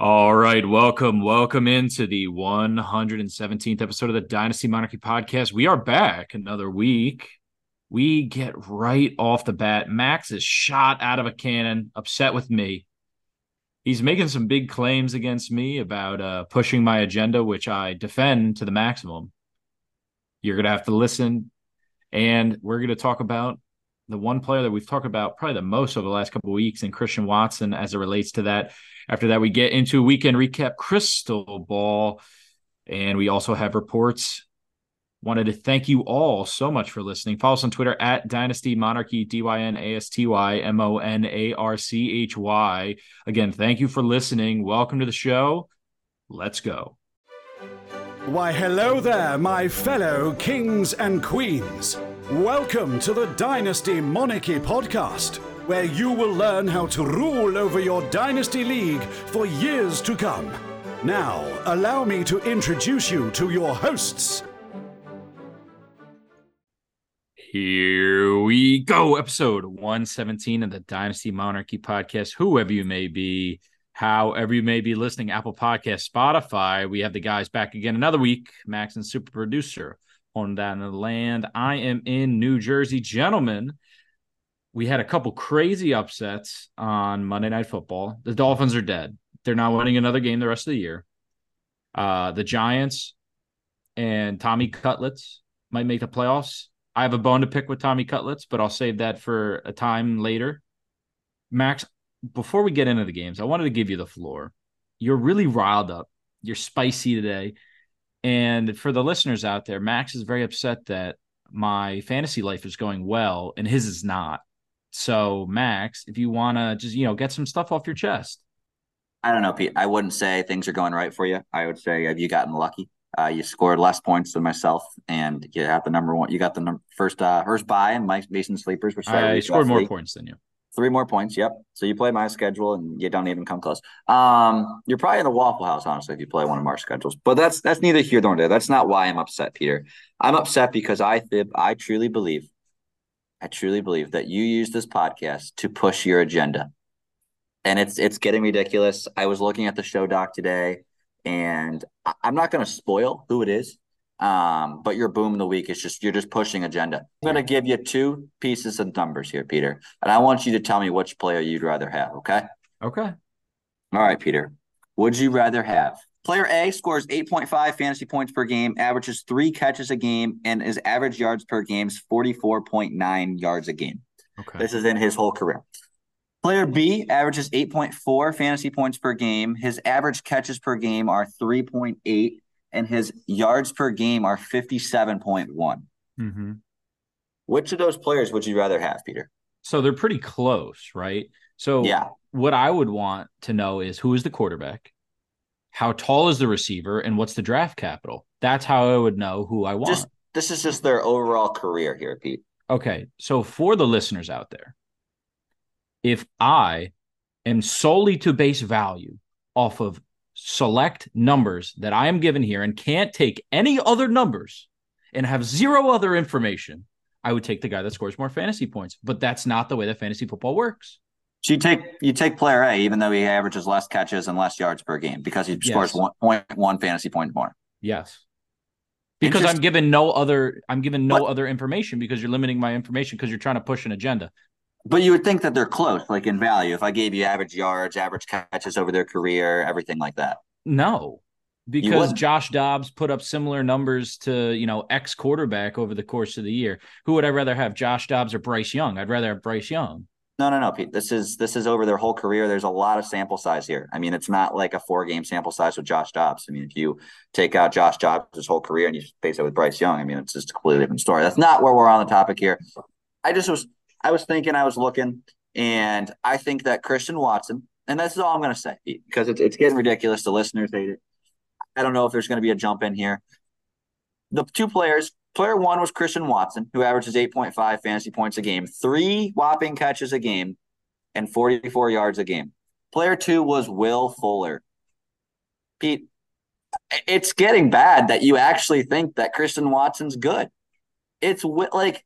All right, welcome, welcome into the 117th episode of the Dynasty Monarchy podcast. We are back another week. We get right off the bat. Max is shot out of a cannon, upset with me. He's making some big claims against me about uh, pushing my agenda, which I defend to the maximum. You're going to have to listen. And we're going to talk about the one player that we've talked about probably the most over the last couple weeks and Christian Watson as it relates to that. After that, we get into a weekend recap, crystal ball, and we also have reports. Wanted to thank you all so much for listening. Follow us on Twitter at Dynasty Monarchy, D Y N A S T Y M O N A R C H Y. Again, thank you for listening. Welcome to the show. Let's go. Why, hello there, my fellow kings and queens. Welcome to the Dynasty Monarchy podcast where you will learn how to rule over your Dynasty League for years to come. Now, allow me to introduce you to your hosts. Here we go. Episode 117 of the Dynasty Monarchy podcast. Whoever you may be, however you may be listening, Apple Podcast, Spotify, we have the guys back again another week. Max and super producer on the land. I am in New Jersey. Gentlemen, we had a couple crazy upsets on Monday Night Football. The Dolphins are dead. They're not winning another game the rest of the year. Uh, the Giants and Tommy Cutlets might make the playoffs. I have a bone to pick with Tommy Cutlets, but I'll save that for a time later. Max, before we get into the games, I wanted to give you the floor. You're really riled up. You're spicy today. And for the listeners out there, Max is very upset that my fantasy life is going well and his is not. So, Max, if you want to just, you know, get some stuff off your chest. I don't know, Pete. I wouldn't say things are going right for you. I would say, have you gotten lucky? Uh, you scored less points than myself, and you have the number one. You got the number, first uh, first buy in Mike Mason sleepers. Which I scored more points than you. Three more points. Yep. So you play my schedule, and you don't even come close. Um, you're probably in the Waffle House, honestly, if you play one of our schedules. But that's that's neither here nor there. That's not why I'm upset, Peter. I'm upset because I th- I truly believe I truly believe that you use this podcast to push your agenda. And it's it's getting ridiculous. I was looking at the show doc today, and I'm not going to spoil who it is. Um, but your boom of the week is just you're just pushing agenda. I'm going to give you two pieces of numbers here, Peter, and I want you to tell me which player you'd rather have. Okay. Okay. All right, Peter. Would you rather have Player A scores 8.5 fantasy points per game, averages three catches a game, and his average yards per game is 44.9 yards a game. Okay. This is in his whole career. Player B averages 8.4 fantasy points per game. His average catches per game are 3.8, and his yards per game are 57.1. Mm-hmm. Which of those players would you rather have, Peter? So they're pretty close, right? So yeah. what I would want to know is who is the quarterback? how tall is the receiver and what's the draft capital. That's how I would know who I want. Just, this is just their overall career here, Pete. Okay. So for the listeners out there, if I am solely to base value off of select numbers that I am given here and can't take any other numbers and have zero other information, I would take the guy that scores more fantasy points. But that's not the way that fantasy football works. So you take you take player A, even though he averages less catches and less yards per game, because he scores one point one fantasy point more. Yes. Because I'm given no other I'm given no other information because you're limiting my information because you're trying to push an agenda. But you would think that they're close, like in value. If I gave you average yards, average catches over their career, everything like that. No. Because Josh Dobbs put up similar numbers to, you know, ex quarterback over the course of the year. Who would I rather have, Josh Dobbs or Bryce Young? I'd rather have Bryce Young. No, no, no, Pete. This is this is over their whole career. There's a lot of sample size here. I mean, it's not like a four game sample size with Josh Dobbs. I mean, if you take out Josh Dobbs' whole career and you face it with Bryce Young, I mean, it's just a completely different story. That's not where we're on the topic here. I just was I was thinking, I was looking, and I think that Christian Watson, and this is all I'm going to say because it's it's getting ridiculous. The listeners hate it. I don't know if there's going to be a jump in here. The two players Player one was Christian Watson, who averages 8.5 fantasy points a game, three whopping catches a game, and 44 yards a game. Player two was Will Fuller. Pete, it's getting bad that you actually think that Christian Watson's good. It's like,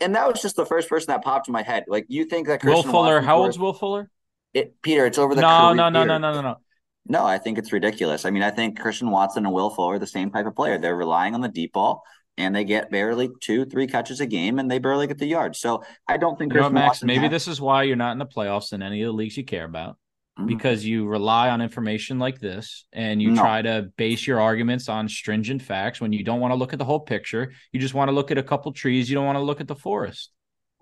and that was just the first person that popped in my head. Like, you think that Christian Will Fuller, Watson how old's Will Fuller? It, Peter, it's over the no, no, no, no, no, no, no. No, I think it's ridiculous. I mean, I think Christian Watson and Will Fuller are the same type of player. They're relying on the deep ball and they get barely two, three catches a game and they barely get the yards. So I don't think you know, Max, Watson maybe has- this is why you're not in the playoffs in any of the leagues you care about. Mm-hmm. Because you rely on information like this and you no. try to base your arguments on stringent facts when you don't want to look at the whole picture. You just want to look at a couple trees. You don't want to look at the forest.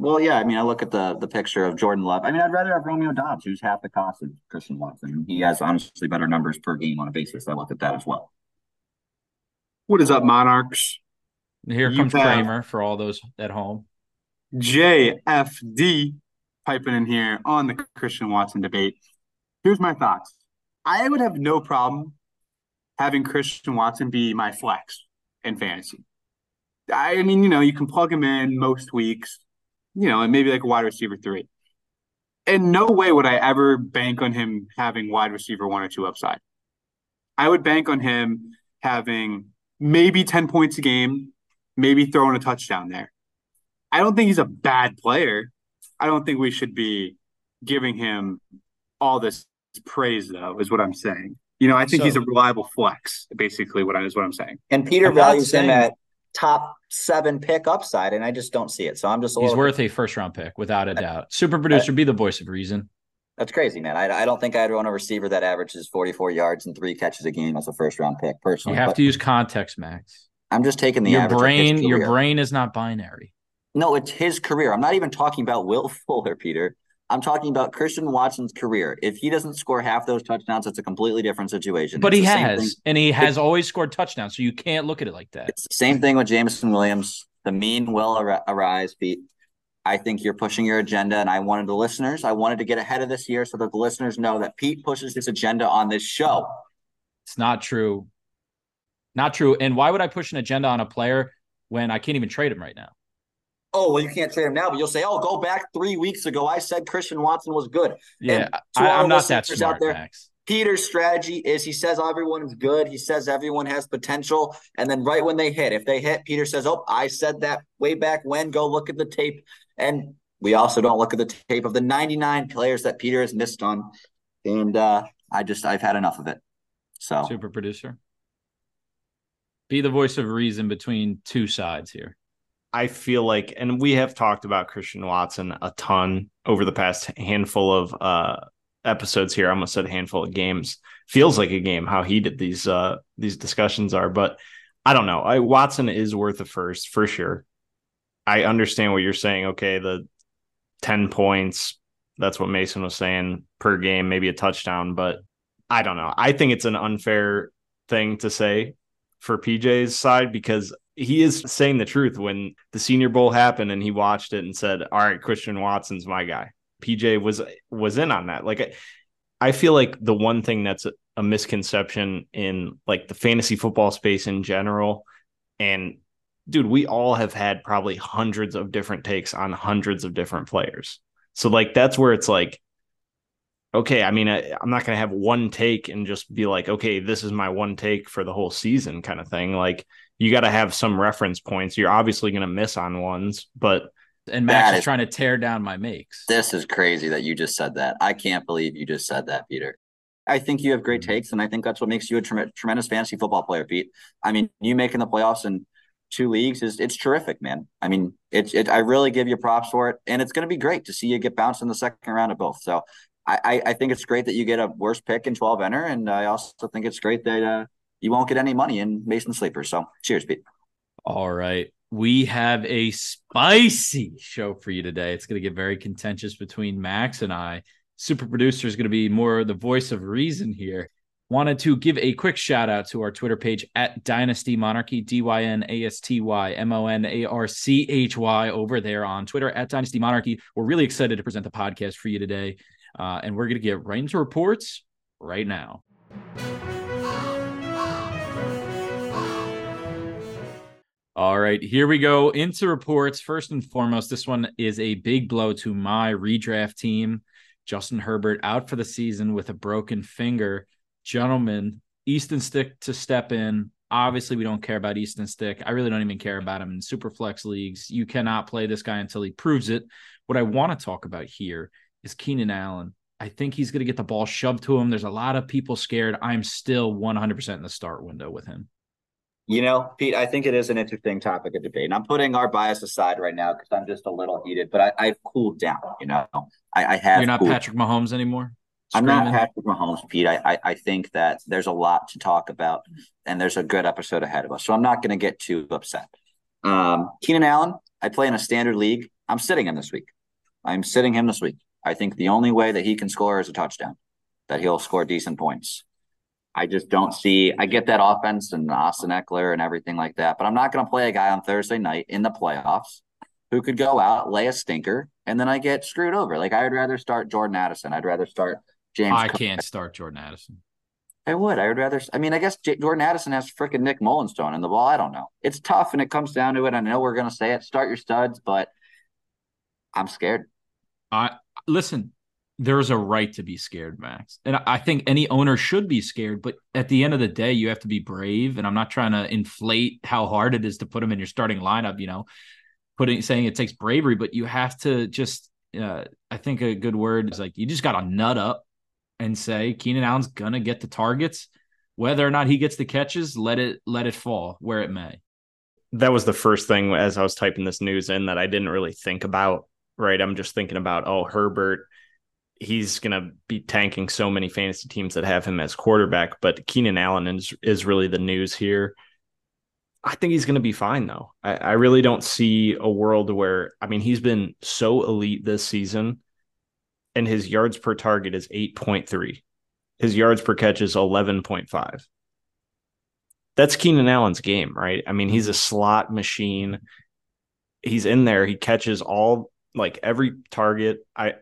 Well, yeah, I mean, I look at the the picture of Jordan Love. I mean, I'd rather have Romeo Doubs, who's half the cost of Christian Watson. He has honestly better numbers per game on a basis. I look at that as well. What is up, Monarchs? Here comes Kramer for all those at home. JFD piping in here on the Christian Watson debate. Here's my thoughts. I would have no problem having Christian Watson be my flex in fantasy. I mean, you know, you can plug him in most weeks you know, and maybe like a wide receiver three. In no way would I ever bank on him having wide receiver one or two upside. I would bank on him having maybe 10 points a game, maybe throwing a touchdown there. I don't think he's a bad player. I don't think we should be giving him all this praise, though, is what I'm saying. You know, I think so, he's a reliable flex, basically, what I is what I'm saying. And Peter I'm values him at top seven pick upside, and I just don't see it. So I'm just he's worth a first round pick without a doubt. Super producer, be the voice of reason. That's crazy, man. I, I don't think I'd want a receiver that averages 44 yards and three catches a game as a first round pick. Personally, you have to use context, Max. I'm just taking the your brain. Your brain is not binary. No, it's his career. I'm not even talking about Will Fuller, Peter. I'm talking about Christian Watson's career. If he doesn't score half those touchdowns, it's a completely different situation. But it's he has, and he has always scored touchdowns. So you can't look at it like that. It's the same thing with Jameson Williams. The mean will ar- arise, Pete. I think you're pushing your agenda, and I wanted the listeners. I wanted to get ahead of this year so that the listeners know that Pete pushes this agenda on this show. It's not true. Not true. And why would I push an agenda on a player when I can't even trade him right now? Oh, well, you can't trade him now, but you'll say, oh, go back three weeks ago. I said Christian Watson was good. Yeah, I, am not that smart, out there, Max. Peter's strategy is he says everyone is good. He says everyone has potential. And then right when they hit, if they hit, Peter says, oh, I said that way back when. Go look at the tape. And we also don't look at the tape of the 99 players that Peter has missed on. And uh, I just, I've had enough of it. So, super producer. Be the voice of reason between two sides here. I feel like, and we have talked about Christian Watson a ton over the past handful of uh, episodes here. I almost said handful of games. Feels like a game how heated these uh, these discussions are, but I don't know. I, Watson is worth a first for sure. I understand what you're saying. Okay, the ten points. That's what Mason was saying per game, maybe a touchdown, but I don't know. I think it's an unfair thing to say for PJ's side because he is saying the truth when the Senior Bowl happened and he watched it and said, "All right, Christian Watson's my guy." PJ was was in on that. Like I feel like the one thing that's a, a misconception in like the fantasy football space in general and dude, we all have had probably hundreds of different takes on hundreds of different players. So like that's where it's like okay, I mean, I, am not going to have one take and just be like, okay, this is my one take for the whole season kind of thing. Like, you got to have some reference points. You're obviously going to miss on ones, but. And Max is, is trying to tear down my makes. This is crazy that you just said that. I can't believe you just said that, Peter. I think you have great mm-hmm. takes, and I think that's what makes you a tre- tremendous fantasy football player, Pete. I mean, you making the playoffs in two leagues is it's terrific, man. I mean, it's it. I really give you props for it, and it's going to be great to see you get bounced in the second round of both. So I, I think it's great that you get a worse pick in 12 enter. And I also think it's great that uh, you won't get any money in Mason Sleeper. So cheers, Pete. All right. We have a spicy show for you today. It's going to get very contentious between Max and I. Super producer is going to be more the voice of reason here. Wanted to give a quick shout out to our Twitter page at Dynasty Monarchy, D Y N A S T Y M O N A R C H Y, over there on Twitter at Dynasty Monarchy. We're really excited to present the podcast for you today. Uh, and we're going to get right into reports right now. All right, here we go into reports. First and foremost, this one is a big blow to my redraft team. Justin Herbert out for the season with a broken finger. Gentlemen, Easton Stick to step in. Obviously, we don't care about Easton Stick. I really don't even care about him in super flex leagues. You cannot play this guy until he proves it. What I want to talk about here is Keenan Allen. I think he's going to get the ball shoved to him. There's a lot of people scared. I'm still 100% in the start window with him. You know, Pete, I think it is an interesting topic of debate. And I'm putting our bias aside right now because I'm just a little heated, but I, have cooled down. You know, I, I have. You're not Patrick Mahomes anymore? Screaming? I'm not Patrick Mahomes, Pete. I, I, I think that there's a lot to talk about and there's a good episode ahead of us. So I'm not going to get too upset. Um, Keenan Allen, I play in a standard league. I'm sitting him this week. I'm sitting him this week. I think the only way that he can score is a touchdown, that he'll score decent points. I just don't see. I get that offense and Austin Ekeler and everything like that, but I'm not going to play a guy on Thursday night in the playoffs who could go out, lay a stinker, and then I get screwed over. Like I would rather start Jordan Addison. I'd rather start James. I Cook. can't start Jordan Addison. I would. I would rather. I mean, I guess J- Jordan Addison has freaking Nick Mullenstone in the ball. I don't know. It's tough, and it comes down to it. I know we're going to say it. Start your studs, but I'm scared. I listen there's a right to be scared, Max. And I think any owner should be scared, but at the end of the day, you have to be brave. And I'm not trying to inflate how hard it is to put him in your starting lineup, you know, putting saying it takes bravery, but you have to just uh, I think a good word is like you just gotta nut up and say Keenan Allen's gonna get the targets. Whether or not he gets the catches, let it let it fall where it may. That was the first thing as I was typing this news in that I didn't really think about. Right. I'm just thinking about, oh, Herbert he's going to be tanking so many fantasy teams that have him as quarterback. But Keenan Allen is is really the news here. I think he's going to be fine though. I, I really don't see a world where I mean he's been so elite this season, and his yards per target is eight point three. His yards per catch is eleven point five. That's Keenan Allen's game, right? I mean, he's a slot machine. He's in there. He catches all like every target. I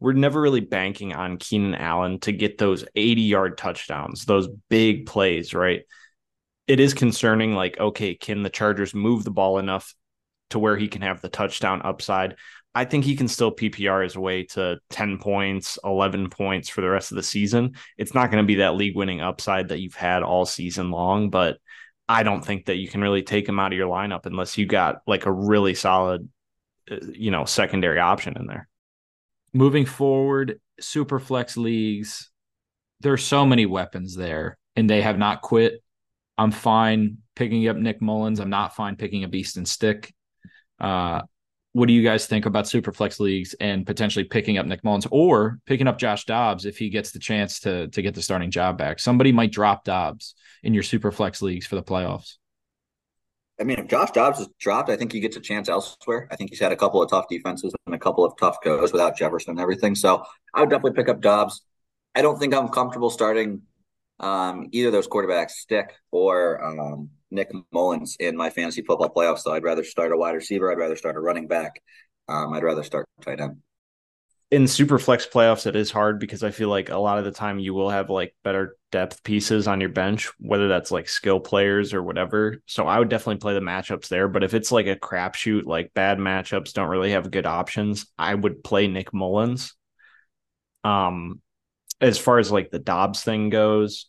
we're never really banking on Keenan Allen to get those 80 yard touchdowns, those big plays, right? It is concerning, like, okay, can the Chargers move the ball enough to where he can have the touchdown upside? I think he can still PPR his way to 10 points, 11 points for the rest of the season. It's not going to be that league winning upside that you've had all season long, but I don't think that you can really take him out of your lineup unless you got like a really solid, uh, you know, secondary option in there moving forward, super flex leagues, there's so many weapons there, and they have not quit. I'm fine picking up Nick Mullens. I'm not fine picking up Easton Stick. Uh, what do you guys think about super flex leagues and potentially picking up Nick Mullens or picking up Josh Dobbs if he gets the chance to to get the starting job back? Somebody might drop Dobbs in your super flex leagues for the playoffs. I mean, if Josh Dobbs is dropped, I think he gets a chance elsewhere. I think he's had a couple of tough defenses and a couple of tough goes without Jefferson and everything. So I would definitely pick up Dobbs. I don't think I'm comfortable starting um, either those quarterbacks, Stick or um, Nick Mullens, in my fantasy football playoffs. So I'd rather start a wide receiver. I'd rather start a running back. Um, I'd rather start tight end in super flex playoffs it is hard because i feel like a lot of the time you will have like better depth pieces on your bench whether that's like skill players or whatever. So i would definitely play the matchups there. But if it's like a crapshoot like bad matchups don't really have good options i would play nick mullens. Um as far as like the dobbs thing goes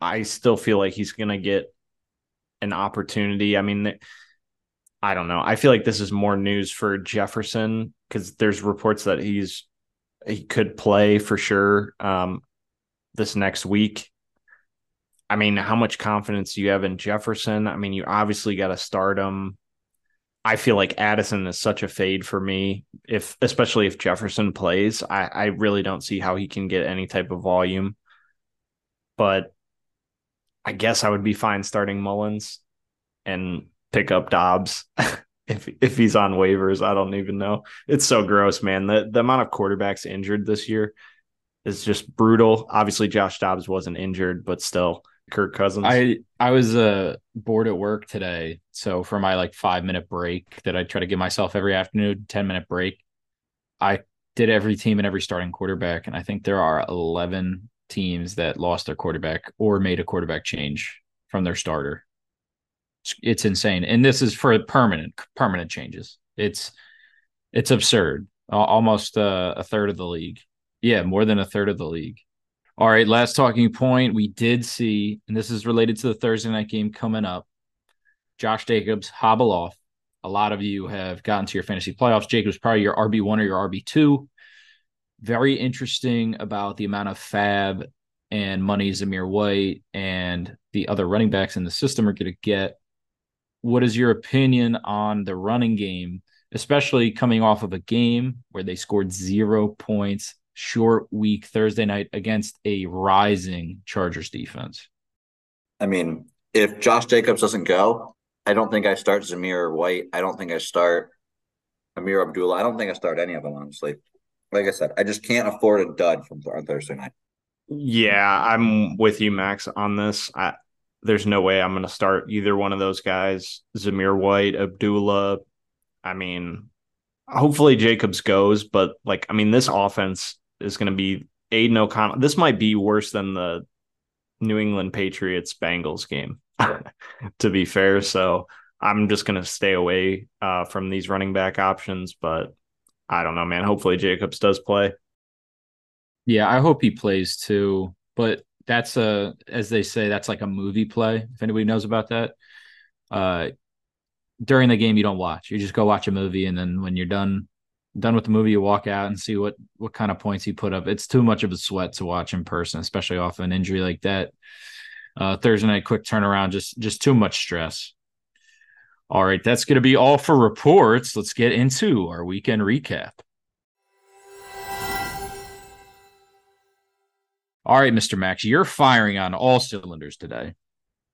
i still feel like he's gonna get an opportunity. I mean I don't know. I feel like this is more news for Jefferson because there's reports that he's he could play for sure um, this next week. I mean, how much confidence do you have in Jefferson? I mean, you obviously got to start him. I feel like Addison is such a fade for me. If especially if Jefferson plays, I, I really don't see how he can get any type of volume. But I guess I would be fine starting Mullens, and pick up Dobbs if if he's on waivers. I don't even know. It's so gross, man. The the amount of quarterbacks injured this year is just brutal. Obviously, Josh Dobbs wasn't injured, but still, Kirk Cousins. I I was uh bored at work today, so for my like five minute break that I try to give myself every afternoon, ten minute break, I did every team and every starting quarterback, and I think there are eleven teams that lost their quarterback or made a quarterback change from their starter it's insane. And this is for permanent permanent changes. It's it's absurd. Almost uh, a third of the league. Yeah more than a third of the league. All right last talking point. We did see and this is related to the thursday night game coming up. Josh jacobs hobble off. A lot of you have gotten to your fantasy playoffs. Jacobs probably your rb1 or your rb2 very interesting about the amount of FAAB and money Zamir White and the other running backs in the system are going to get. What is your opinion on the running game, especially coming off of a game where they scored zero points, short week Thursday night against a rising Chargers defense? I mean, if Josh Jacobs doesn't go, I don't think I start Zamir White. I don't think I start Ameer Abdullah. I don't think I start any of them, honestly. Like I said, I just can't afford a dud from on Thursday night. Yeah, I'm with you, Max, on this. I, there's no way I'm going to start either one of those guys. Zamir White, Abdullah. I mean, hopefully Jacobs goes, but like, I mean, this offense is going to be Aidan O'Connell. This might be worse than the New England Patriots Bengals game, to be fair. So I'm just going to stay away uh, from these running back options, but I don't know, man. Hopefully Jacobs does play. Yeah, I hope he plays too. But that's a, as they say, that's like a movie play. If anybody knows about that, uh, during the game you don't watch. You just go watch a movie, and then when you're done, done with the movie, you walk out and see what what kind of points he put up. It's too much of a sweat to watch in person, especially off an injury like that. Uh, Thursday night quick turnaround, just just too much stress. All right, that's going to be all for reports. Let's get into our weekend recap. All right, Mr. Max, you're firing on all cylinders today.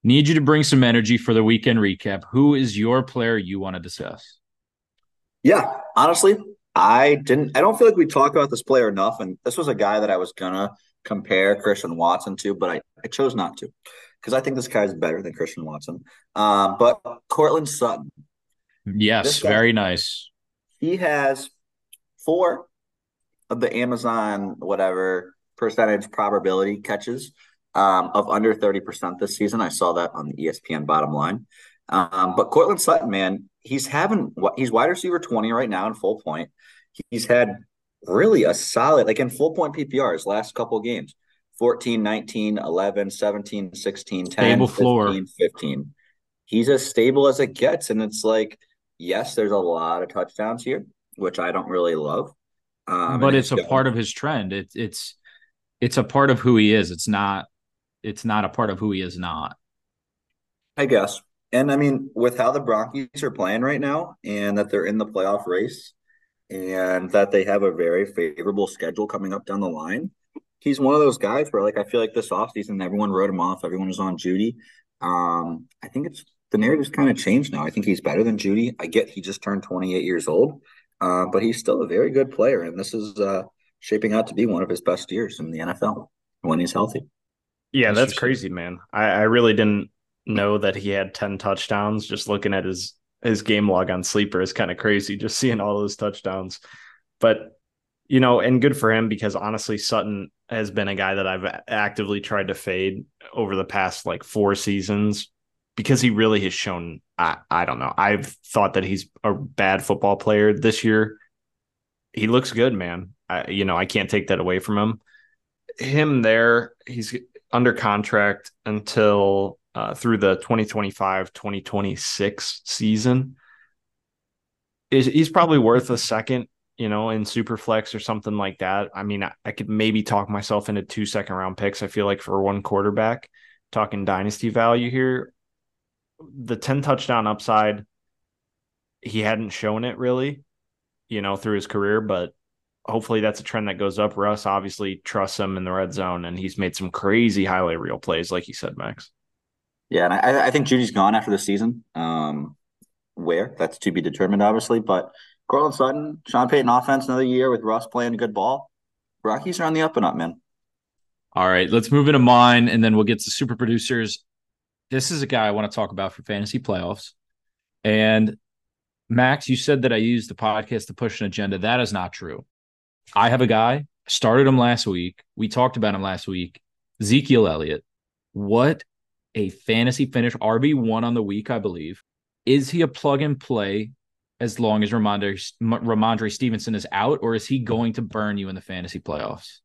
Need you to bring some energy for the weekend recap. Who is your player you want to discuss? Yeah, honestly, I didn't. I don't feel like we talk about this player enough. And this was a guy that I was gonna compare Christian Watson to, but I, I chose not to because I think this guy's better than Christian Watson. Um, but Courtland Sutton. Yes, guy, very nice. He has four of the Amazon whatever percentage probability catches um, of under 30% this season. I saw that on the ESPN bottom line. Um, but Courtland Sutton, man, he's having he's wide receiver 20 right now in full point. He's had really a solid, like in full point PPRs last couple games. 14, 19, 11, 17, 16, 10, stable 15, floor. 15. He's as stable as it gets. And it's like, yes, there's a lot of touchdowns here, which I don't really love. Um, but it's, it's a part of his trend. It's it's it's a part of who he is. It's not it's not a part of who he is not. I guess. And I mean, with how the Broncos are playing right now and that they're in the playoff race and that they have a very favorable schedule coming up down the line, he's one of those guys where like I feel like this offseason everyone wrote him off, everyone was on Jeudy. Um, I think it's the narrative's kind of changed now. I think he's better than Jeudy. I get he just turned 28 years old, uh, but he's still a very good player, and this is uh, shaping out to be one of his best years in the NFL when he's healthy. Yeah, that's crazy, man. I, I really didn't know that he had 10 touchdowns. Just looking at his his game log on sleeper is kind of crazy, just seeing all those touchdowns. But you know, and good for him because honestly, Sutton has been a guy that I've actively tried to fade over the past like four seasons because he really has shown. I, I don't know. I've thought that he's a bad football player this year. He looks good, man. I, you know, I can't take that away from him. Him there, he's under contract until uh, through the 2025 2026 season. Is he's probably worth a second you know, in Superflex or something like that. I mean, I, I, could maybe talk myself into two second round picks. I feel like for one quarterback, talking dynasty value here, the 10 touchdown upside, he hadn't shown it really, you know, through his career, but hopefully that's a trend that goes up. Russ obviously trusts him in the red zone, and he's made some crazy highlight reel plays, like you said, Max. Yeah, and I, I think Jeudy's gone after the season. Um, where that's to be determined, obviously, but Courtland Sutton, Sean Payton offense another year with Russ playing a good ball. Rockies are on the up and up, man. All right, let's move into mine, and then we'll get to super producers. This is a guy I want to talk about for fantasy playoffs. And Max, you said that I used the podcast to push an agenda. That is not true. I have a guy, started him last week. We talked about him last week. Ezekiel Elliott. What a fantasy finish. RB1 on the week, I believe. Is he a plug and play as long as Rhamondre, Rhamondre Stevenson is out, or is he going to burn you in the fantasy playoffs?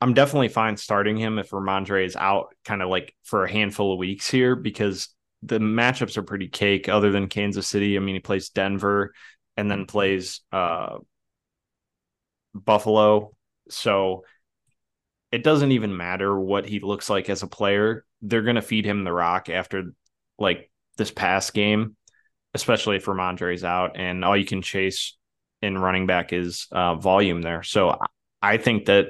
I'm definitely fine starting him if Rhamondre is out, kind of like for a handful of weeks here, because the matchups are pretty cake. Other than Kansas City, I mean, he plays Denver and then plays uh, Buffalo. So it doesn't even matter what he looks like as a player. They're going to feed him the rock after like this past game, especially if Rhamondre's out and all you can chase in running back is uh, volume there. So I think that,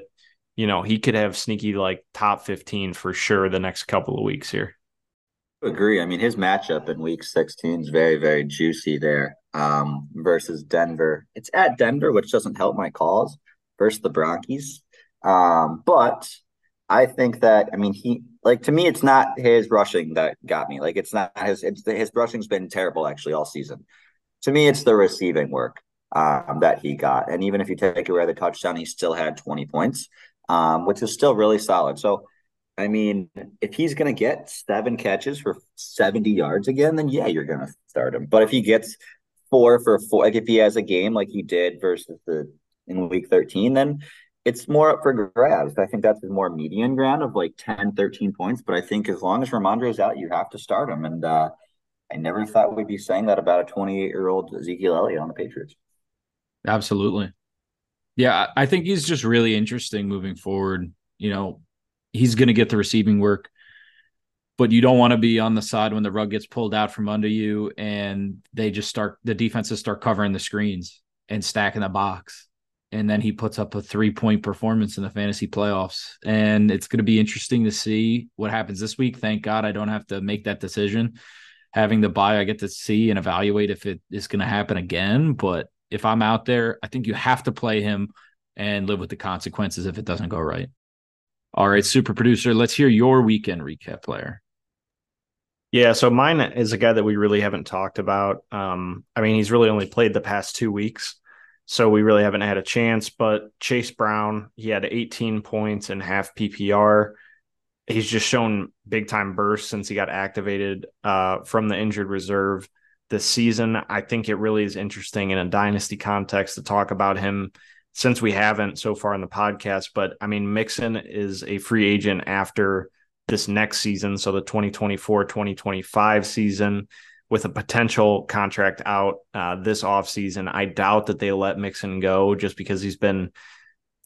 you know, he could have sneaky like top 15 for sure the next couple of weeks here. agree. I mean, his matchup in week 16 is very, very juicy there um, versus Denver. It's at Denver, which doesn't help my cause versus the Bronchies. Um, but I think that I mean he like to me it's not his rushing that got me. Like it's not his it's his rushing's been terrible actually all season. To me, it's the receiving work um, that he got, and even if you take away the touchdown, he still had twenty points, um, which is still really solid. So, I mean, if he's going to get seven catches for seventy yards again, then yeah, you're going to start him. But if he gets four for four, like if he has a game like he did versus the in week thirteen, then it's more up for grabs. I think that's a more median ground of like 10, 13 points. But I think as long as Rhamondre's out, you have to start him. And uh, I never thought we'd be saying that about a 28 year old Ezekiel Elliott on the Patriots. Absolutely. Yeah, I think he's just really interesting moving forward. You know, he's going to get the receiving work, but you don't want to be on the side when the rug gets pulled out from under you and they just start, the defenses start covering the screens and stacking the box and then he puts up a three point performance in the fantasy playoffs. And it's going to be interesting to see what happens this week. Thank God I don't have to make that decision. Having the buy, I get to see and evaluate if it is going to happen again. But if I'm out there, I think you have to play him and live with the consequences if it doesn't go right. All right, super producer, let's hear your weekend recap player. Yeah, so mine is a guy that we really haven't talked about. Um, I mean, he's really only played the past two weeks. So we really haven't had a chance. But Chase Brown, he had 18 points in half PPR. He's just shown big time bursts since he got activated uh, from the injured reserve this season. I think it really is interesting in a dynasty context to talk about him since we haven't so far in the podcast. But I mean, Mixon is a free agent after this next season. So the 2024 2025 season with a potential contract out uh, this offseason. I doubt that they let Mixon go just because he's been,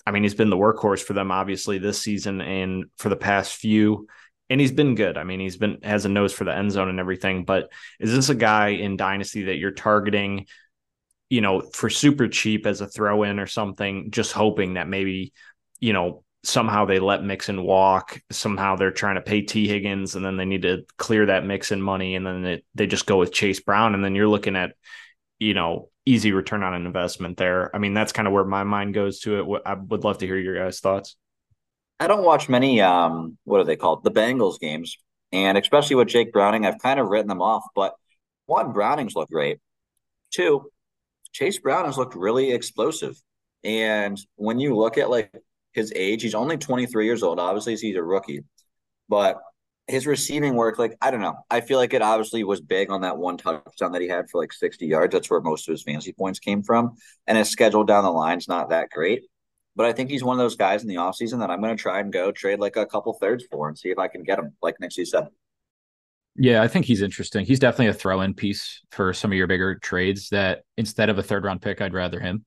I mean, he's been the workhorse for them, obviously, this season and for the past few. And he's been good. I mean, he's been has a nose for the end zone and everything. But is this a guy in Dynasty that you're targeting, you know, for super cheap as a throw in or something, just hoping that maybe, you know, somehow they let Mixon walk. Somehow they're trying to pay Tee Higgins, and then they need to clear that Mixon money, and then they, they just go with Chase Brown, and then you're looking at, you know, easy return on an investment there. I mean, that's kind of where my mind goes to it. I would love to hear your guys' thoughts. I don't watch many. Um, what are they called? The Bengals games, and especially with Jake Browning, I've kind of written them off. But one, Browning's looked great. Two, Chase Brown has looked really explosive. And when you look at like his age. He's only 23 years old. Obviously, he's a rookie, but his receiving work, like I don't know, I feel like it obviously was big on that one touchdown that he had for like 60 yards. That's where most of his fantasy points came from. And his schedule down the line's not that great. But I think he's one of those guys in the offseason that I'm going to try and go trade like a couple thirds for and see if I can get him, like Nick said. Yeah, I think he's interesting. He's definitely a throw in piece for some of your bigger trades that instead of a third round pick, I'd rather him.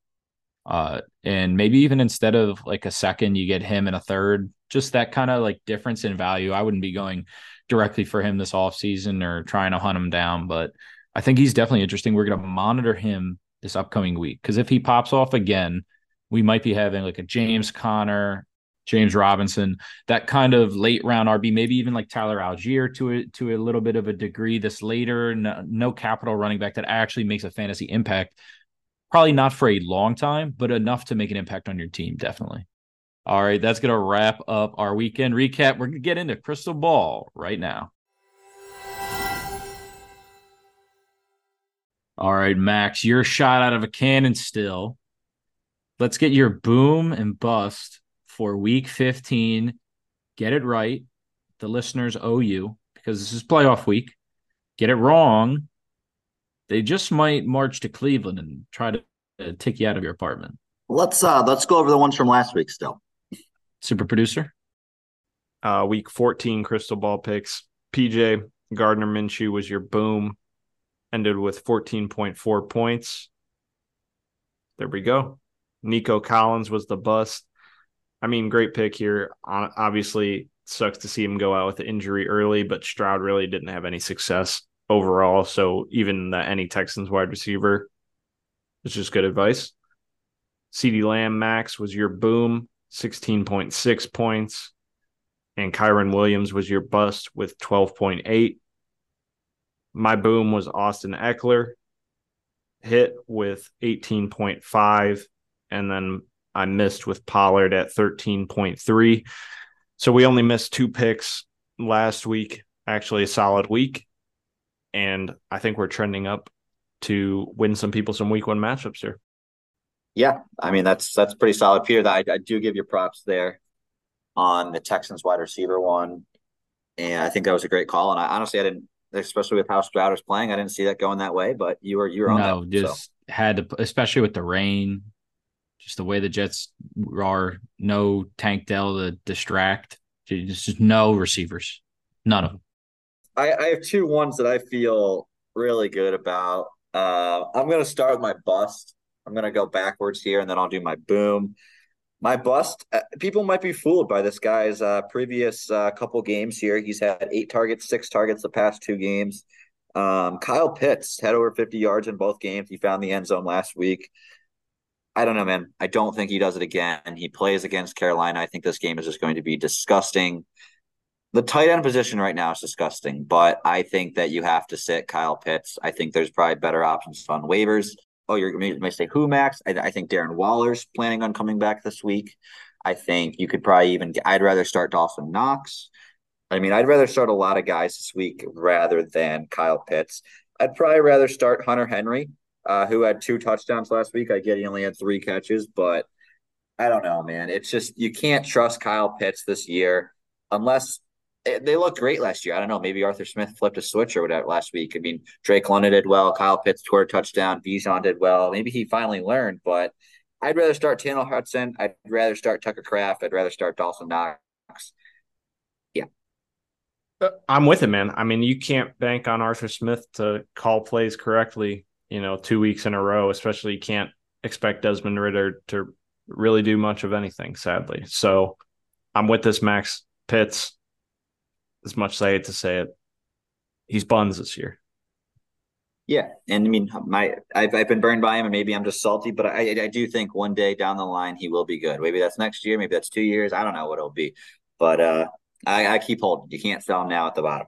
Uh, and maybe even instead of like a second, you get him in a third. Just that kind of like difference in value. I wouldn't be going directly for him this off season or trying to hunt him down, but I think he's definitely interesting. We're going to monitor him this upcoming week because if he pops off again, we might be having like a James Conner, James Robinson, that kind of late round RB, maybe even like Tyler Allgeier to a, to a little bit of a degree. This later, no, no capital running back that actually makes a fantasy impact Probably not for a long time, but enough to make an impact on your team, definitely. All right, that's going to wrap up our weekend recap. We're going to get into crystal ball right now. All right, Max, you're shot out of a cannon still. Let's get your boom and bust for week 15. Get it right. The listeners owe you because this is playoff week. Get it wrong they just might march to Cleveland and try to uh, take you out of your apartment. Let's uh let's go over the ones from last week still. Super producer. Uh week 14 crystal ball picks. PJ Gardner Minshew was your boom. Ended with 14.4 points. There we go. Nico Collins was the bust. I mean, great pick here. Obviously, sucks to see him go out with the injury early, but Stroud really didn't have any success overall. So even the any Texans wide receiver is just good advice. CeeDee Lamb Max was your boom, 16.6 points. And Kyren Williams was your bust with 12.8. My boom was Austin Ekeler, hit with 18.5. And then I missed with Pollard at 13.3. So we only missed two picks last week, actually, a solid week. And I think we're trending up to win some people some week one matchups here. Yeah, I mean that's that's pretty solid, Peter. I, I do give you props there on the Texans wide receiver one, and I think that was a great call. And I honestly I didn't, especially with how Stroud was playing, I didn't see that going that way. But you were you were on no, that, just so. had to, especially with the rain, just the way the Jets are. No Tank Dell to distract. Just no receivers, none of them. I, I have two ones that I feel really good about. Uh, I'm going to start with my bust. I'm going to go backwards here and then I'll do my boom. My bust, uh, people might be fooled by this guy's uh, previous uh, couple games here. He's had eight targets, six targets the past two games. Um, Kyle Pitts had over 50 yards in both games. He found the end zone last week. I don't know, man. I don't think he does it again. He plays against Carolina. I think this game is just going to be disgusting. The tight end position right now is disgusting, but I think that you have to sit Kyle Pitts. I think there's probably better options on waivers oh, you're going to say who max? I, I, think Darren Waller's planning on coming back this week. I think you could probably even. I'd rather start Dawson Knox. I mean, I'd rather start a lot of guys this week rather than Kyle Pitts. I'd probably rather start Hunter Henry, uh, who had two touchdowns last week. I get he only had three catches, but I don't know, man. It's just you can't trust Kyle Pitts this year unless they looked great last year. I don't know. Maybe Arthur Smith flipped a switch or whatever last week. I mean, Drake London did well. Kyle Pitts tore a touchdown. Bijan did well. Maybe he finally learned, but I'd rather start Tanner Hudson. I'd rather start Tucker Kraft. I'd rather start Dawson Knox. Yeah. Uh, I'm with it, man. I mean, you can't bank on Arthur Smith to call plays correctly, you know, two weeks in a row, especially you can't expect Desmond Ridder to really do much of anything, sadly. So I'm with this Max Pitts as much as I hate to say it, he's buns this year. Yeah, and I mean, my I've, I've been burned by him, and maybe I'm just salty, but I I do think one day down the line he will be good. Maybe that's next year, maybe that's two years. I don't know what it'll be, but uh, I, I keep holding. You can't sell him now at the bottom.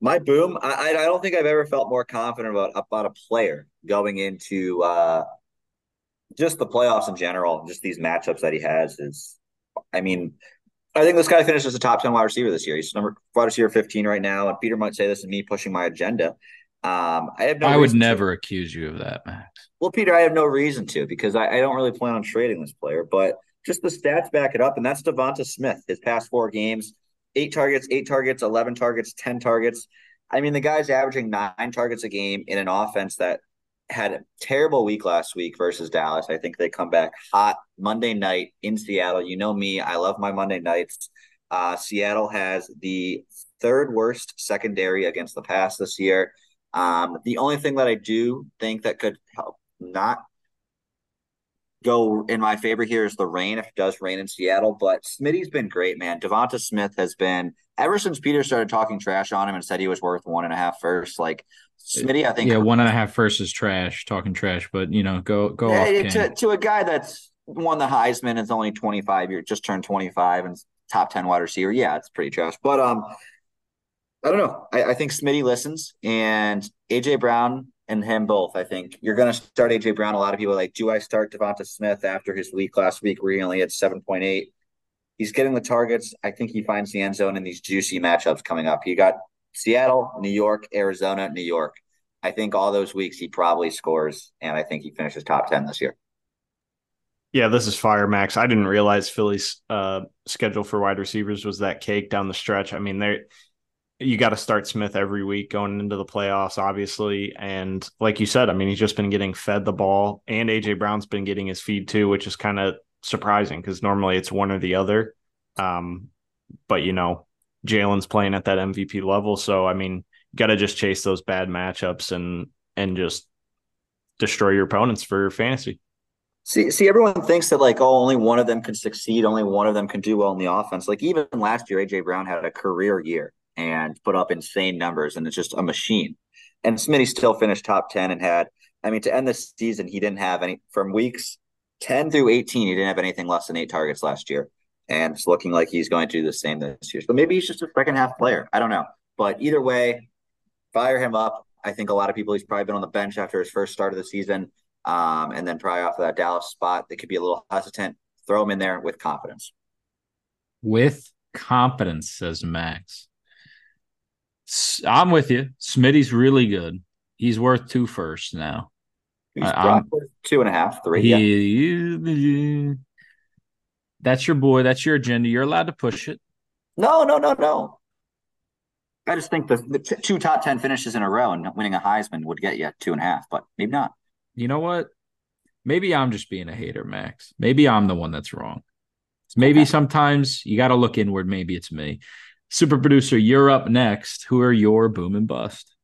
My boom, I I don't think I've ever felt more confident about about a player going into uh, just the playoffs in general, just these matchups that he has. Is I mean, I think this guy finished as a top 10 wide receiver this year. He's number wide receiver 15 right now. And Peter might say this is me pushing my agenda. Um, I have no I would never to. accuse you of that, Max. Well, Peter, I have no reason to because I, I, don't really plan on trading this player, but just the stats back it up. And that's Devonta Smith, his past four games, eight targets, eight targets, 11 targets, 10 targets. I mean, the guy's averaging nine targets a game in an offense that had a terrible week last week versus Dallas. I think they come back hot Monday night in Seattle. You know me, I love my Monday nights. Uh, Seattle has the third worst secondary against the pass this year. Um, the only thing that I do think that could help not go in my favor here is the rain if it does rain in Seattle. But Smitty's been great, man. Devonta Smith has been ever since Peter started talking trash on him and said he was worth one and a half first. Like Smitty, I think yeah, one and a half first is trash, talking trash. But you know, go go yeah, off, to, to a guy that's won the Heisman is only 25 years, just turned 25 and top 10 wide receiver. Yeah, it's pretty trash. But um, I don't know. I, I think Smitty listens and AJ Brown and him both. I think you're going to start AJ Brown. A lot of people like, do I start Devonta Smith after his week last week where he only had 7.8? He's getting the targets. I think he finds the end zone in these juicy matchups coming up. He got Seattle, New York, Arizona, New York. I think all those weeks he probably scores, and I think he finishes top 10 this year. Yeah, this is fire, Max. I didn't realize Philly's uh, schedule for wide receivers was that cake down the stretch. I mean, they you got to start Smith every week going into the playoffs, obviously. And like you said, I mean, he's just been getting fed the ball, and AJ Brown's been getting his feed too, which is kind of surprising because normally it's one or the other. Um, but you know, Jalen's playing at that MVP level, so I mean, got to just chase those bad matchups and and just destroy your opponents for your fantasy. See, see, everyone thinks that like, oh, only one of them can succeed, only one of them can do well in the offense. Like even last year, AJ Brown had a career year and put up insane numbers, and it's just a machine. And Smitty still finished top ten and had, I mean, to end the season, he didn't have any from weeks ten through eighteen. He didn't have anything less than eight targets last year, and it's looking like he's going to do the same this year. So maybe he's just a second half player. I don't know, but either way, fire him up. I think a lot of people he's probably been on the bench after his first start of the season um, and then probably off of that Dallas spot, they could be a little hesitant. Throw him in there with confidence. With confidence, says Max. I'm with you. Smitty's really good. He's worth two first now. He's I, two and a half, three. He, yeah. That's your boy. That's your agenda. You're allowed to push it. No, no, no, no. I just think the, the two top 10 finishes in a row and winning a Heisman would get you two and a half, but maybe not you know what? Maybe I'm just being a hater, Max. Maybe I'm the one that's wrong. Maybe okay. sometimes you got to look inward. Maybe it's me. Super producer, you're up next. Who are your boom and bust?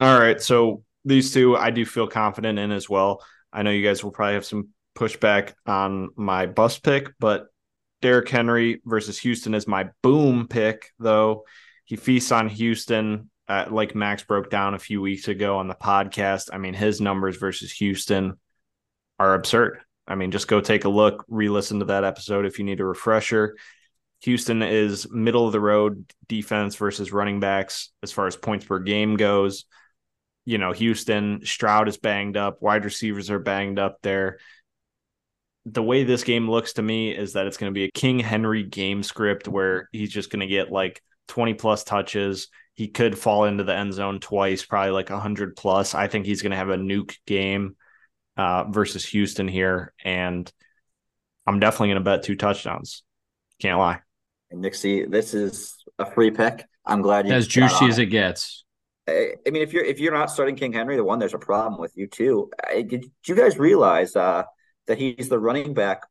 All right. So these two I do feel confident in as well. I know you guys will probably have some pushback on my bust pick, but Derrick Henry versus Houston is my boom pick, though. He feasts on Houston uh, like Max broke down a few weeks ago on the podcast. I mean, his numbers versus Houston are absurd. I mean, just go take a look, re listen to that episode if you need a refresher. Houston is middle of the road defense versus running backs as far as points per game goes. You know, Houston, Stroud is banged up, wide receivers are banged up there. The way this game looks to me is that it's going to be a King Henry game script where he's just going to get like 20 plus touches he could fall into the end zone twice, probably like 100 plus. I think he's going to have a nuke game uh, versus Houston here. And I'm definitely going to bet two touchdowns. Can't lie. And Nixie, this is a free pick. I'm glad you as juicy as it gets. I, I mean, if you're if you're not starting King Henry, the one there's a problem with you too. I, did you guys realize uh, that he's the running back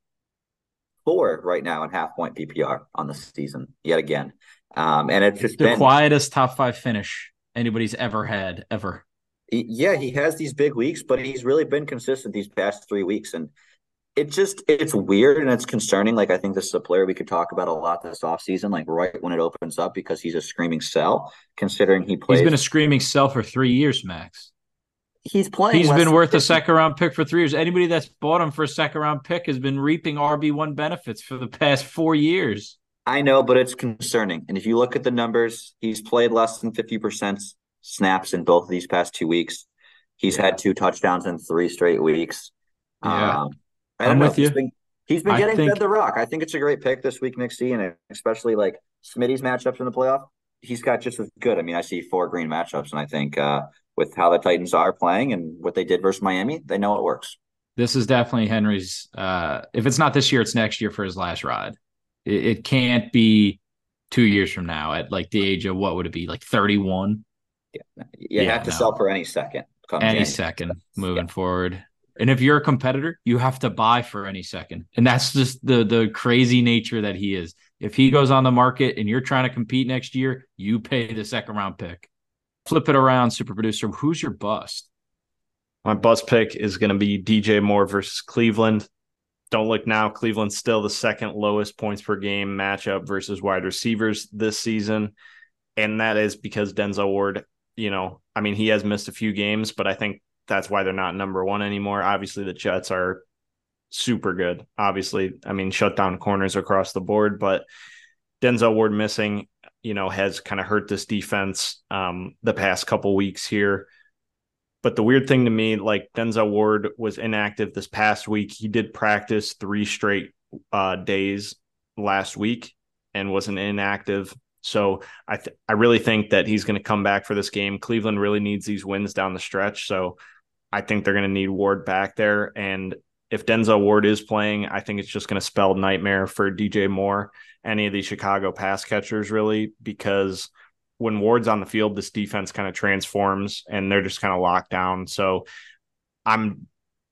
four right now in half point PPR on the season yet again? Um, and it's just the been, quietest top five finish anybody's ever had ever. Yeah, he has these big weeks, but he's really been consistent these past three weeks, and it just it's weird and it's concerning. Like I think this is a player we could talk about a lot this offseason, like right when it opens up, because he's a screaming sell. Considering he plays, he's been a screaming sell for three years, Max. He's playing. He's been worth 50. a second round pick for three years. Anybody that's bought him for a second round pick has been reaping RB one benefits for the past four years. I know, but it's concerning. And if you look at the numbers, he's played less than 50% snaps in both of these past two weeks. He's yeah. had two touchdowns in three straight weeks. Yeah. Um, I am with you. He's been, he's been getting think... fed the rock. I think it's a great pick this week, Nick C, and especially like Smitty's matchups in the playoff. He's got just as good. I mean, I see four green matchups, and I think uh, with how the Titans are playing and what they did versus Miami, they know it works. This is definitely Henry's. Uh, if it's not this year, it's next year for his last ride. It, it can't be two years from now at like the age of what would it be like 31 yeah you yeah, have to no. sell for any second any January. second moving yeah. forward and if you're a competitor you have to buy for any second. And that's just the the crazy nature that he is. If he goes on the market and you're trying to compete next year you pay the second round pick. Flip it around super producer. Who's your bust? My bust pick is going to be dj moore versus cleveland. Don't look now. Cleveland's still the second lowest points per game matchup versus wide receivers this season. And that is because Denzel Ward, you know, I mean, he has missed a few games, but I think that's why they're not number one anymore. Obviously, the Jets are super good. Obviously, I mean, shut down corners across the board, but Denzel Ward missing, you know, has kind of hurt this defense um, the past couple weeks here. But the weird thing to me, like Denzel Ward was inactive this past week. He did practice three straight uh, days last week and wasn't inactive. So I th- I really think that he's going to come back for this game. Cleveland really needs these wins down the stretch. So I think they're going to need Ward back there. And if Denzel Ward is playing, I think it's just going to spell nightmare for DJ Moore, any of these Chicago pass catchers, really, because – when Ward's on the field, this defense kind of transforms and they're just kind of locked down. So I'm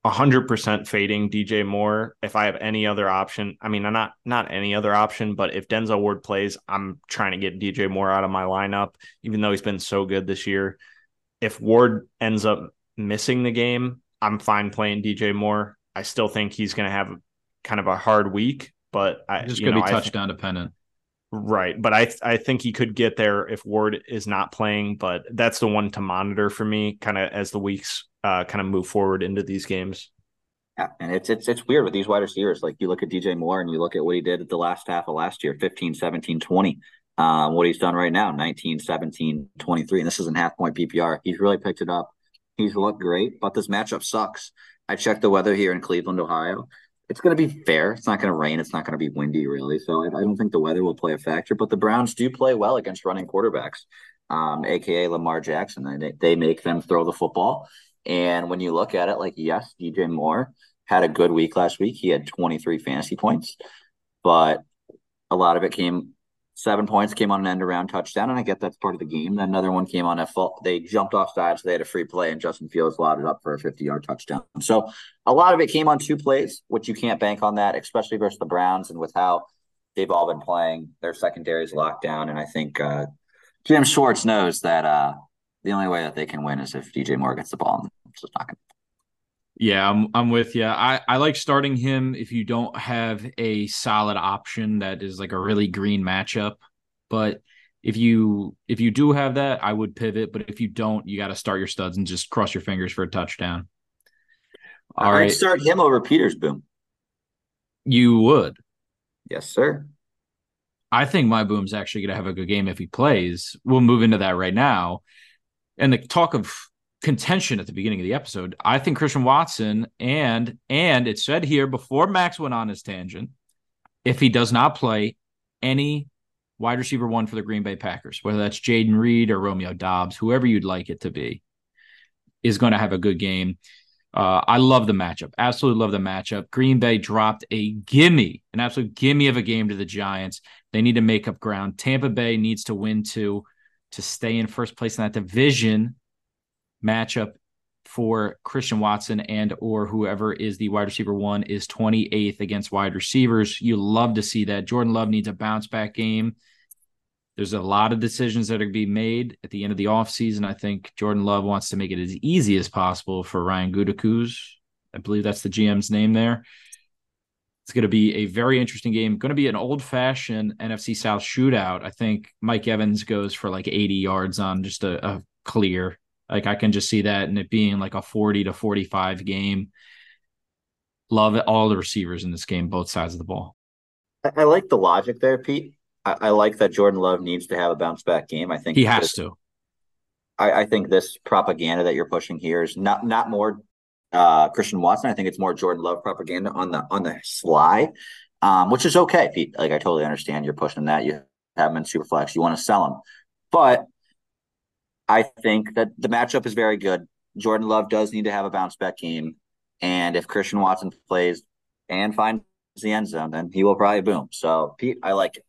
100% fading DJ Moore. If I have any other option, I mean, I'm not not any other option, but if Denzel Ward plays, I'm trying to get DJ Moore out of my lineup, even though he's been so good this year. If Ward ends up missing the game, I'm fine playing DJ Moore. I still think he's going to have kind of a hard week, but I Just gonna be I th- touchdown dependent. Right, but I I think he could get there if Ward is not playing, but that's the one to monitor for me, kind of as the weeks uh, kind of move forward into these games. Yeah, and it's it's it's weird with these wide receivers. Like you look at DJ Moore and you look at what he did at the last half of last year, 15, 17, 20. Um, what he's done right now, 19, 17, 23. And this isn't half point PPR. He's really picked it up. He's looked great, but this matchup sucks. I checked the weather here in Cleveland, Ohio. It's going to be fair. It's not going to rain. It's not going to be windy, really. So I, I don't think the weather will play a factor. But the Browns do play well against running quarterbacks, um, aka Lamar Jackson. They, they make them throw the football. And when you look at it, like, yes, DJ Moore had a good week last week. He had 23 fantasy points, but a lot of it came seven points came on an end around touchdown, and I get that's part of the game. Then another one came on a fault. They jumped off sides, so they had a free play, and Justin Fields loaded up for a 50 yard touchdown. So a lot of it came on two plays, which you can't bank on that, especially versus the Browns and with how they've all been playing. Their secondary is locked down, and I think uh, Jim Schwartz knows that uh, the only way that they can win is if DJ Moore gets the ball. And it's just not going to Yeah, I'm I'm with you. I I like starting him if you don't have a solid option that is like a really green matchup. But if you if you do have that, I would pivot. But if you don't, you got to start your studs and just cross your fingers for a touchdown. All I'd right, start him over Peters. Boom. you would. Yes, sir. I think my boom's actually going to have a good game if he plays. We'll move into that right now. And the talk of contention at the beginning of the episode, I think Christian Watson and and it said here before Max went on his tangent, if he does not play any wide receiver one for the Green Bay Packers, whether that's Jayden Reed or Romeo Doubs, whoever you'd like it to be, is going to have a good game. Uh, I love the matchup. Absolutely love the matchup. Green Bay dropped a gimme, an absolute gimme of a game to the Giants. They need to make up ground. Tampa Bay needs to win two to stay in first place in that division matchup for Christian Watson and or whoever is the wide receiver one is 28th against wide receivers. You love to see that. Jordan Love needs a bounce back game. There's a lot of decisions that are going to be made at the end of the offseason. I think Jordan Love wants to make it as easy as possible for Ryan Gudakuz. I believe that's the GM's name there. It's going to be a very interesting game. Going to be an old fashioned NFC South shootout. I think Mike Evans goes for like 80 yards on just a, a clear. Like I can just see that and it being like a 40 to 45 game. Love it. All the receivers in this game, both sides of the ball. I, like the logic there, Pete. I, I, like that Jordan Love needs to have a bounce back game. I think he has this, to. I, I, think this propaganda that you're pushing here is not not more uh, Christian Watson. I think it's more Jordan Love propaganda on the on the sly, um, which is okay, Pete. Like I totally understand you're pushing that. You have him in super flex. You want to sell him, but I think that the matchup is very good. Jordan Love does need to have a bounce back game, and if Christian Watson plays and finds the end zone, then he will probably boom. So Pete, I like it.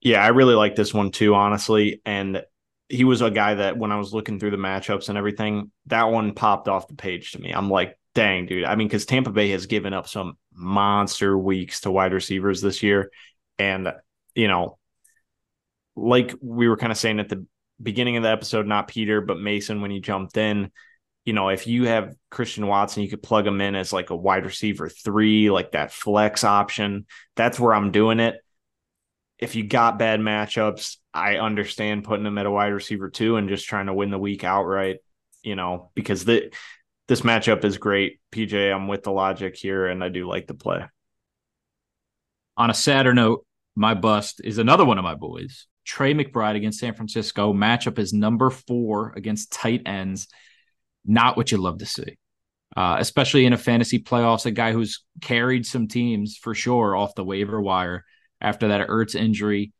Yeah, I really like this one too, honestly. And he was a guy that when I was looking through the matchups and everything, that one popped off the page to me. I'm like, dang, dude. I mean, because Tampa Bay has given up some monster weeks to wide receivers this year. And, you know, like we were kind of saying at the beginning of the episode, not Peter, but Mason, when he jumped in, you know, if you have Christian Watson, you could plug him in as like a wide receiver three, like that flex option. That's where I'm doing it if you got bad matchups, I understand putting them at a wide receiver two and just trying to win the week outright, you know, because the this matchup is great. PJ, I'm with the logic here and I do like the play. On a sadder note, my bust is another one of my boys. Trey McBride against San Francisco. Matchup is number four against tight ends. Not what you love to see. Uh, especially in a fantasy playoffs, a guy who's carried some teams for sure off the waiver wire after that Ertz injury.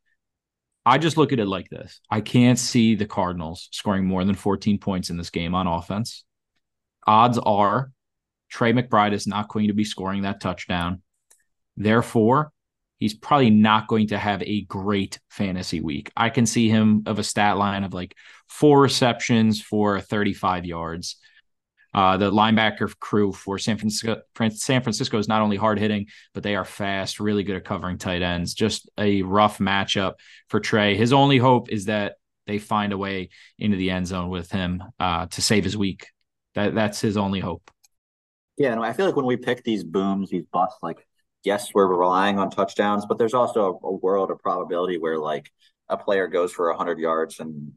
I just look at it like this. I can't see the Cardinals scoring more than 14 points in this game on offense. Odds are Trey McBride is not going to be scoring that touchdown. Therefore, he's probably not going to have a great fantasy week. I can see him of a stat line of like four receptions for 35 yards. Uh, the linebacker crew for San Francisco, San Francisco is not only hard hitting, but they are fast, really good at covering tight ends. Just a rough matchup for Trey. His only hope is that they find a way into the end zone with him uh, to save his week. That that's his only hope. Yeah, and I feel like when we pick these booms, these busts, like yes, we're relying on touchdowns, but there's also a, a world of probability where like a player goes for hundred yards and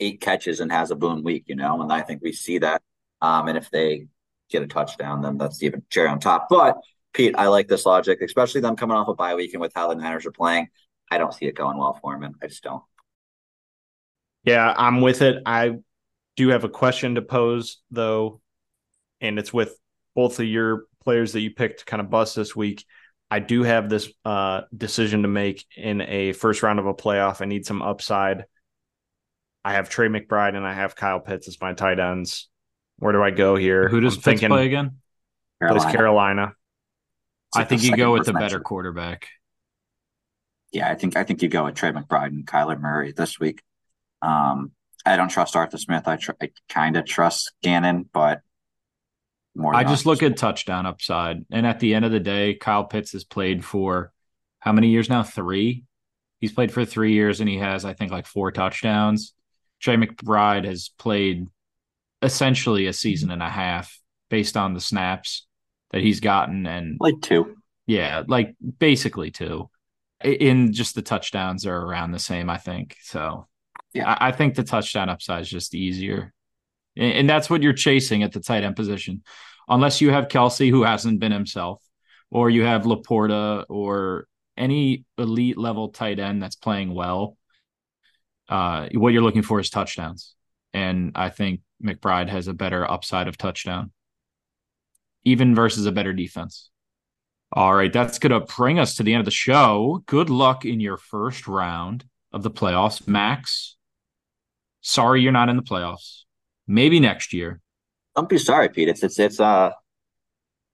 eight catches and has a boom week, you know, and I think we see that. Um, and if they get a touchdown, then that's even cherry on top. But Pete, I like this logic, especially them coming off a bye week and with how the Niners are playing. I don't see it going well for him, and I just don't. Yeah, I'm with it. I do have a question to pose though, and it's with both of your players that you picked to kind of bust this week. I do have this uh, decision to make in a first round of a playoff. I need some upside. I have Trey McBride and I have Kyle Pitts as my tight ends. Where do I go here? Who does I'm Pitts play again? Plays Carolina. Carolina. I think you go with the better quarterback. Yeah, I think I think you go with Trey McBride and Kyler Murray this week. Um, I don't trust Arthur Smith. I, tr- I kind of trust Gannon, but more. I just look at touchdown upside. And at the end of the day, Kyle Pitts has played for how many years now? Three. He's played for three years and he has, I think, like four touchdowns. Trey McBride has played essentially a season and a half based on the snaps that he's gotten. And like two. yeah, like basically two. In just the touchdowns are around the same, I think. So Yeah. I, I think the touchdown upside is just easier. And, that's what you're chasing at the tight end position. Unless you have Kelce, who hasn't been himself, or you have Laporta or any elite level tight end that's playing well. Uh, what you're looking for is touchdowns. And I think McBride has a better upside of touchdown, even versus a better defense. All right, that's going to bring us to the end of the show. Good luck in your first round of the playoffs, Max. Sorry you're not in the playoffs. Maybe next year. Don't be sorry, Pete. It's it's it's uh,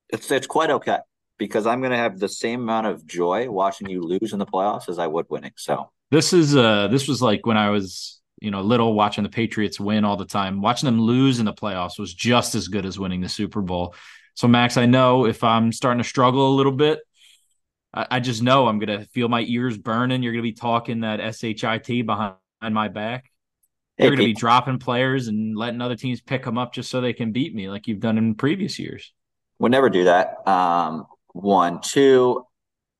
it's it's quite okay because I'm gonna have the same amount of joy watching you lose in the playoffs as I would winning. So This is uh this was like when I was, you know, little watching the Patriots win all the time. Watching them lose in the playoffs was just as good as winning the Super Bowl. So Max, I know if I'm starting to struggle a little bit, I, I just know I'm gonna feel my ears burning. You're gonna be talking that shit behind my back. You're gonna be dropping players and letting other teams pick them up just so they can beat me, like you've done in previous years. would never do that. Um, one, two.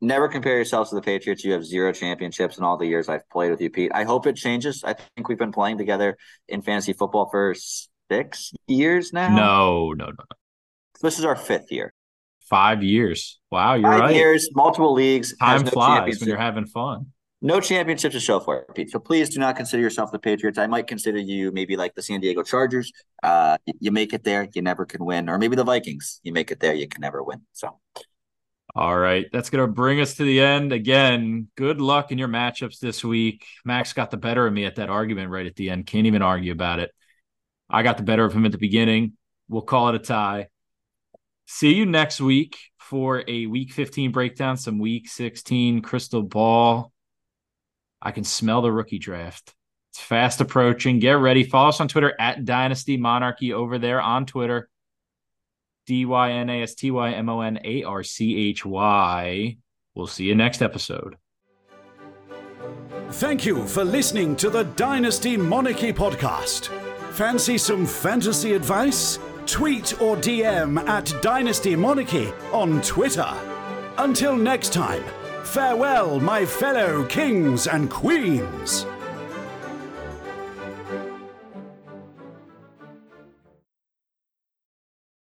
Never compare yourselves to the Patriots. You have zero championships in all the years I've played with you, Pete. I hope it changes. I think we've been playing together in fantasy football for six years now. No, no, no. this is our fifth year. Five years. Wow, you're Five right. years, multiple leagues. Time no flies when you're having fun. No championship to show for it, Pete. So please do not consider yourself the Patriots. I might consider you maybe like the San Diego Chargers. Uh, you make it there, you never can win, or maybe the Vikings. You make it there, you can never win. So All right, that's going to bring us to the end. Again, good luck in your matchups this week. Max got the better of me at that argument right at the end. Can't even argue about it. I got the better of him at the beginning. We'll call it a tie. See you next week for a week 15 breakdown, some week 16 crystal ball. I can smell the rookie draft. It's fast approaching. Get ready. Follow us on Twitter at Dynasty Monarchy over there on Twitter. D Y N A S T Y M O N A R C H Y. We'll see you next episode. Thank you for listening to the Dynasty Monarchy podcast. Fancy some fantasy advice? Tweet or DM at Dynasty Monarchy on Twitter. Until next time, farewell, my fellow kings and queens.